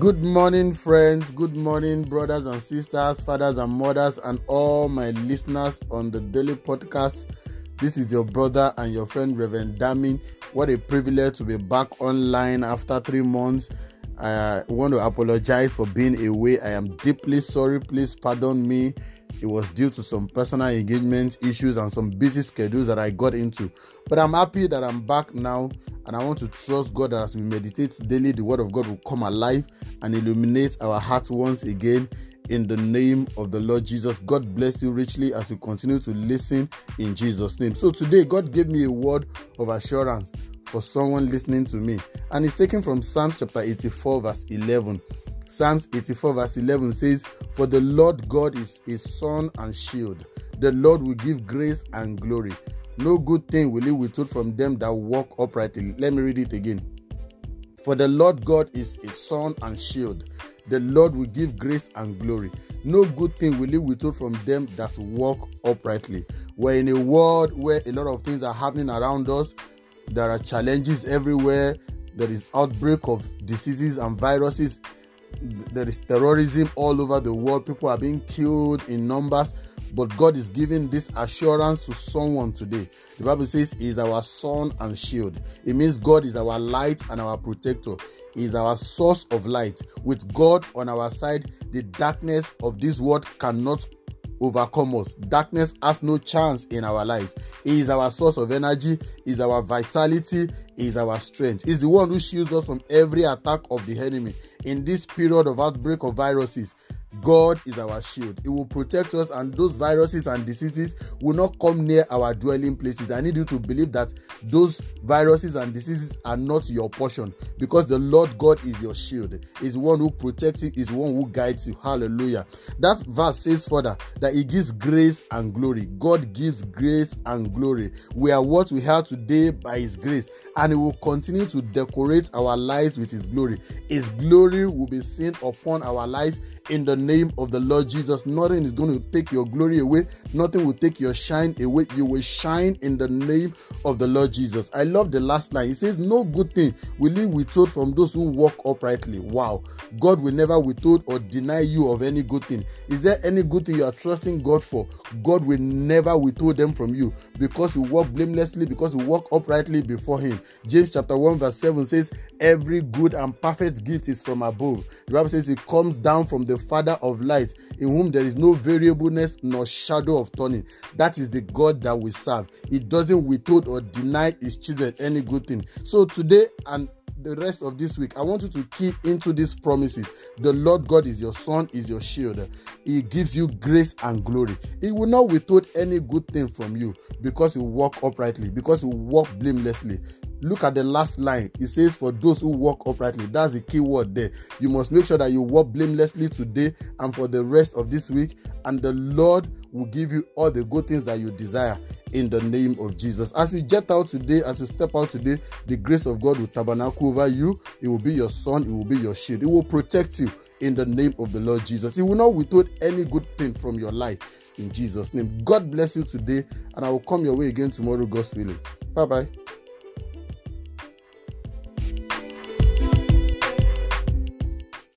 Good morning, friends. Good morning, brothers and sisters, fathers and mothers, and all my listeners on the daily podcast. This is your brother and your friend, Reverend Damin. What a privilege to be back online after three months. I want to apologize for being away. I am deeply sorry. Please pardon me. It was due to some personal engagement issues and some busy schedules that I got into. But I'm happy that I'm back now and I want to trust God that as we meditate daily, the Word of God will come alive and illuminate our hearts once again in the name of the Lord Jesus. God bless you richly as you continue to listen in Jesus' name. So today, God gave me a word of assurance for someone listening to me, and it's taken from Psalms chapter 84, verse 11. Psalms 84, verse 11 says, For the Lord God is a sun and shield. The Lord will give grace and glory. No good thing will he withhold from them that walk uprightly. Let me read it again. For the Lord God is a sun and shield. The Lord will give grace and glory. No good thing will he withhold from them that walk uprightly. We're in a world where a lot of things are happening around us. There are challenges everywhere. There is outbreak of diseases and viruses. There is terrorism all over the world. People are being killed in numbers. But God is giving this assurance to someone today. The Bible says He is our sun and shield. It means God is our light and our protector. He is our source of light. With God on our side, the darkness of this world cannot overcome us. Darkness has no chance in our lives. He is our source of energy, He is our vitality, He is our strength. He's the one who shields us from every attack of the enemy. In this period of outbreak of viruses, God is our shield. It will protect us, and those viruses and diseases will not come near our dwelling places. I need you to believe that those viruses and diseases are not your portion because the Lord God is your shield. Is one who protects you, is one who guides you. Hallelujah. That verse says further that He gives grace and glory. God gives grace and glory. We are what we have today by His grace, and He will continue to decorate our lives with His glory. His glory will be seen upon our lives in the name of the Lord Jesus. Nothing is going to take your glory away, nothing will take your shine away. You will shine in the name of the Lord Jesus. I love the last line. It says, No good thing will he withhold from those who walk uprightly. Wow. God will never withhold or deny you of any good thing. Is there any good thing you are trusting God for? God will never withhold them from you because you walk blamelessly, because you walk uprightly before Him. James chapter 1, verse 7 says, Every good and perfect gift is from above. The Bible says it comes down from the Father of light, in whom there is no variableness nor shadow of turning. That is the God that we serve. He doesn't withhold or deny His children any good thing. So today and the rest of this week, I want you to key into these promises. The Lord God is your sun, is your shield. He gives you grace and glory. He will not withhold any good thing from you because you walk uprightly, because you walk blamelessly. Look at the last line. It says, For those who walk uprightly. That's the key word there. You must make sure that you walk blamelessly today and for the rest of this week, and the Lord will give you all the good things that you desire in the name of Jesus. As you jet out today, as you step out today, the grace of God will tabernacle over you. It will be your sun, it will be your shield, it will protect you in the name of the Lord Jesus. He will not withhold any good thing from your life in Jesus' name. God bless you today, and I will come your way again tomorrow, God's willing. Bye bye.